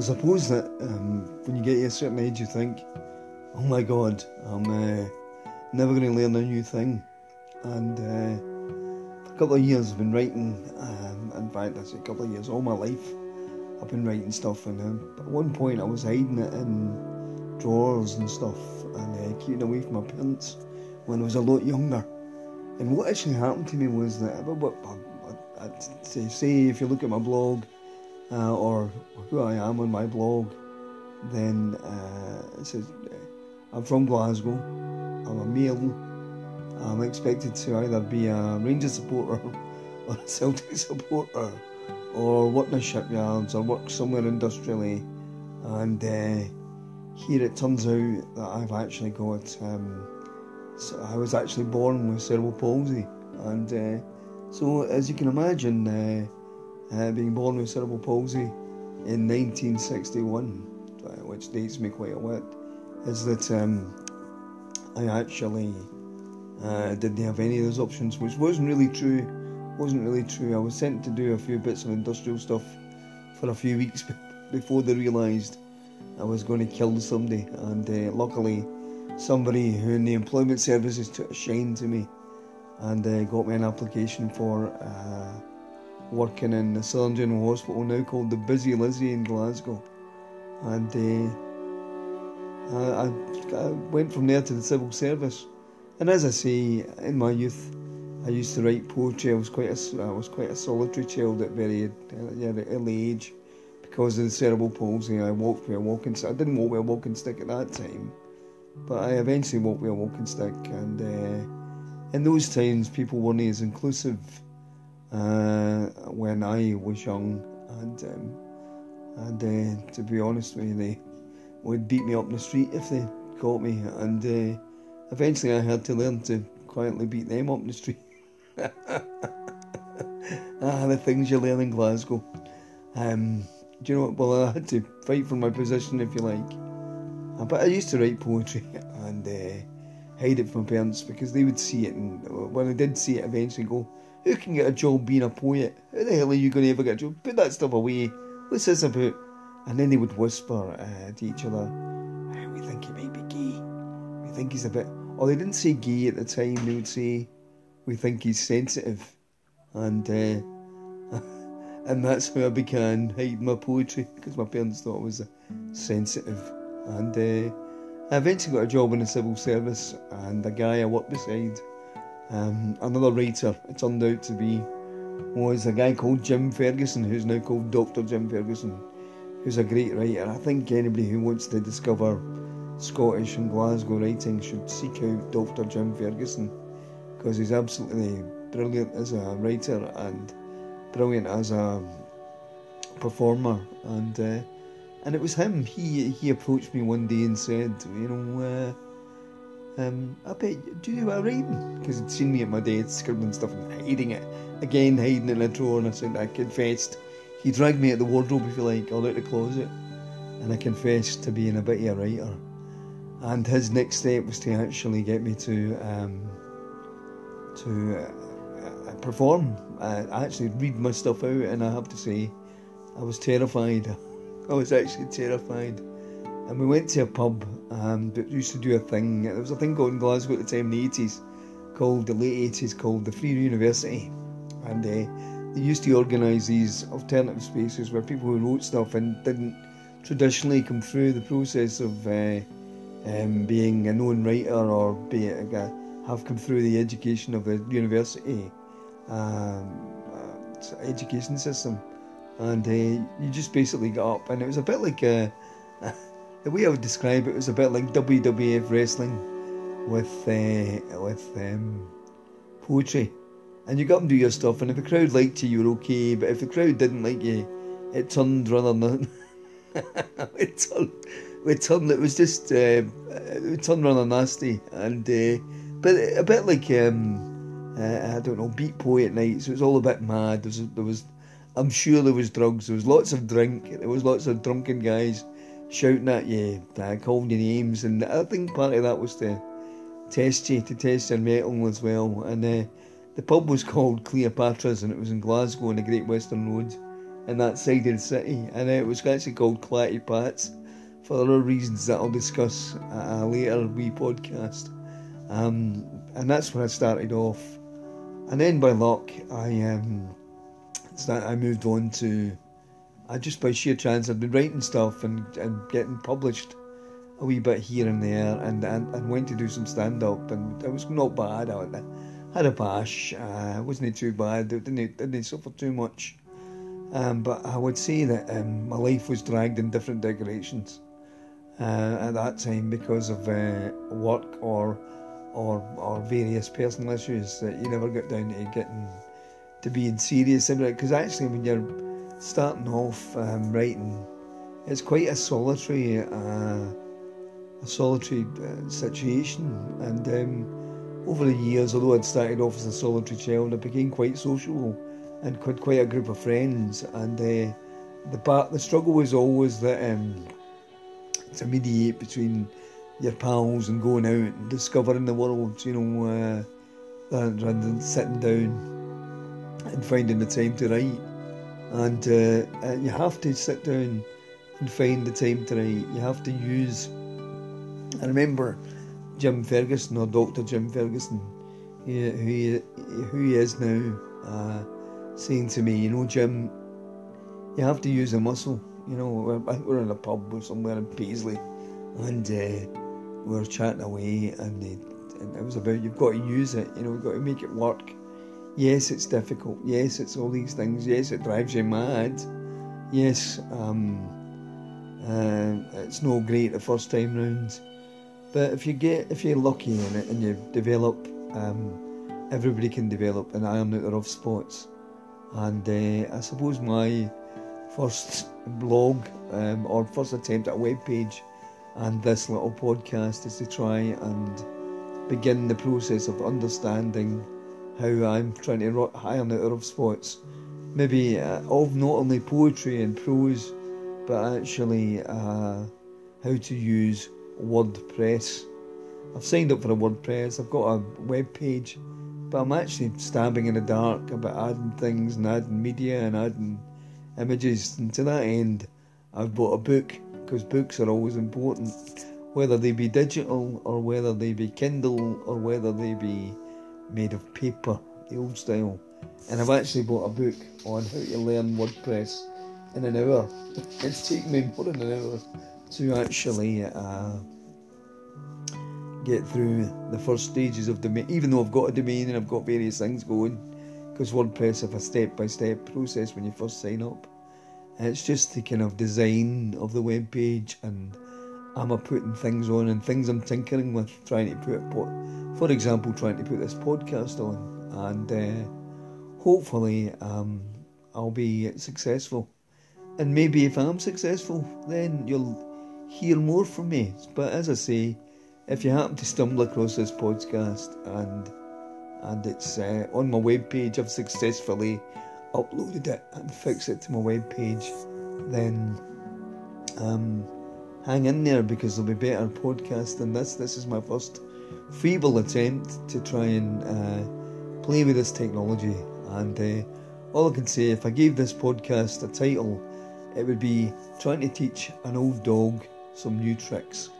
I suppose that um, when you get to a certain age, you think, oh my god, I'm uh, never going to learn a new thing. And uh, for a couple of years, I've been writing, um, in fact, that's a couple of years, all my life, I've been writing stuff. And at one point, I was hiding it in drawers and stuff and uh, keeping away from my parents when I was a lot younger. And what actually happened to me was that, I'd say, if you look at my blog, uh, or who I am on my blog, then uh, it says uh, I'm from Glasgow, I'm a male, I'm expected to either be a Rangers supporter or a Celtic supporter, or work in the shipyards or work somewhere industrially, and uh, here it turns out that I've actually got, um, so I was actually born with cerebral palsy, and uh, so as you can imagine uh, being born with cerebral palsy in 1961, uh, which dates me quite a bit, is that um, I actually uh, didn't have any of those options, which wasn't really true. Wasn't really true. I was sent to do a few bits of industrial stuff for a few weeks before they realised I was going to kill somebody, and uh, luckily, somebody who in the employment services took a shine to me and uh, got me an application for uh, working in the Southern General Hospital now called the Busy Lizzie in Glasgow. And uh, I, I, went from there to the civil service. And as I say, in my youth, I used to write poetry. I was quite a, I was quite a solitary child at very uh, early age because of the cerebral palsy. I walked with a walking stick. I didn't walk with a walking stick at that time, but I eventually walked with a walking stick. And uh, in those times, people weren't as inclusive uh, when I was young, and um, and uh, to be honest with you, they would beat me up in the street if they caught me, and uh, eventually I had to learn to quietly beat them up in the street. ah, the things you learn in Glasgow. Um, do you know what? Well, I had to fight for my position, if you like. Uh, but I used to write poetry and uh, hide it from my parents because they would see it, and when I did see it, eventually go, who can get a job being a poet? How the hell are you going to ever get a job? Put that stuff away. What's this about? And then they would whisper uh, to each other, hey, we think he might be gay. We think he's a bit. Or they didn't say gay at the time, they would say, we think he's sensitive. And uh, and that's how I began hiding my poetry because my parents thought I was sensitive. And uh, I eventually got a job in the civil service, and the guy I worked beside um, another writer, it turned out to be, was a guy called Jim Ferguson, who's now called Dr. Jim Ferguson, who's a great writer. I think anybody who wants to discover Scottish and Glasgow writing should seek out Dr. Jim Ferguson because he's absolutely brilliant as a writer and brilliant as a performer. And uh, and it was him. He he approached me one day and said, you know. Uh, um, I bet, do you do a reading? Because he'd seen me at my desk scribbling stuff and hiding it. Again, hiding it in a drawer, and I said, I confessed. He dragged me out the wardrobe, if you like, or out the closet, and I confessed to being a bit of a writer. And his next step was to actually get me to um, to uh, uh perform. Uh, I actually read my stuff out, and I have to say, I was terrified. I was actually terrified and we went to a pub um, that used to do a thing. There was a thing going in Glasgow at the time in the 80s called the late 80s called the Free University, and uh, they used to organise these alternative spaces where people who wrote stuff and didn't traditionally come through the process of uh, um, being a known writer or be uh, have come through the education of the university um, uh, education system, and uh, you just basically got up, and it was a bit like a the way I would describe it was a bit like WWF wrestling with uh, with um, poetry. And you got and do your stuff, and if the crowd liked you, you were okay. But if the crowd didn't like you, it turned rather than it turned. It turned. It was just. Uh, it turned rather nasty, and uh, but a bit like um, uh, I don't know, beat poet nights. It was all a bit mad. There was, there was, I'm sure there was drugs. There was lots of drink. There was lots of drunken guys shouting at you, uh, calling you names, and I think part of that was to test you, to test your mettle as well. And uh, the pub was called Cleopatra's, and it was in Glasgow on the Great Western Road. in that side of the city, and it was actually called Clatty Pats for other reasons that I'll discuss at a later wee podcast. Um, and that's where I started off. And then by luck, I um, start, I moved on to. I just by sheer chance I'd been writing stuff and, and getting published a wee bit here and there, and and, and went to do some stand up, and it was not bad. I had a bash, uh, wasn't too bad. Didn't didn't suffer too much. Um, but I would say that um, my life was dragged in different directions uh, at that time because of uh, work or or or various personal issues that you never got down to getting to being serious about it. Because actually, when you're starting off um, writing, it's quite a solitary uh, a solitary uh, situation. And um, over the years, although I'd started off as a solitary child, I became quite sociable and quite quite a group of friends. And uh, the part the struggle was always that. Um, to mediate between your pals and going out and discovering the world, you know, uh, rather than sitting down and finding the time to write. And uh, uh, you have to sit down and find the time to write. You have to use. I remember Jim Ferguson or Dr. Jim Ferguson, who he, who he is now, uh, saying to me, you know, Jim, you have to use a muscle you know, were in a pub or somewhere in Paisley, and uh, we were chatting away, and, and it was about you've got to use it. You know, you've got to make it work. Yes, it's difficult. Yes, it's all these things. Yes, it drives you mad. Yes, um, uh, it's no great the first time round. But if you get if you're lucky in it and you develop, um, everybody can develop an iron out of rough spots. And uh, I suppose my first blog um, or first attempt at a web page and this little podcast is to try and begin the process of understanding how I'm trying to iron out of spots. Maybe uh, of not only poetry and prose, but actually uh, how to use WordPress. I've signed up for a WordPress, I've got a web page, but I'm actually stabbing in the dark about adding things and adding media and adding images. And to that end, I've bought a book because books are always important, whether they be digital or whether they be Kindle or whether they be made of paper, the old style. And I've actually bought a book on how to learn WordPress in an hour. It's taken me more than an hour to actually uh, get through the first stages of the even though I've got a domain and I've got various things going because WordPress have a step by step process when you first sign up. And it's just the kind of design of the web page and I'm putting things on and things I'm tinkering with trying to put, for example, trying to put this podcast on. And uh, hopefully um, I'll be successful. And maybe if I'm successful, then you'll hear more from me. But as I say, if you happen to stumble across this podcast and and it's uh, on my web page. I've successfully uploaded it and fixed it to my web page. Then um, hang in there because there'll be better podcasts than this. This is my first feeble attempt to try and uh, play with this technology. And uh, all I can say, if I gave this podcast a title, it would be trying to teach an old dog some new tricks.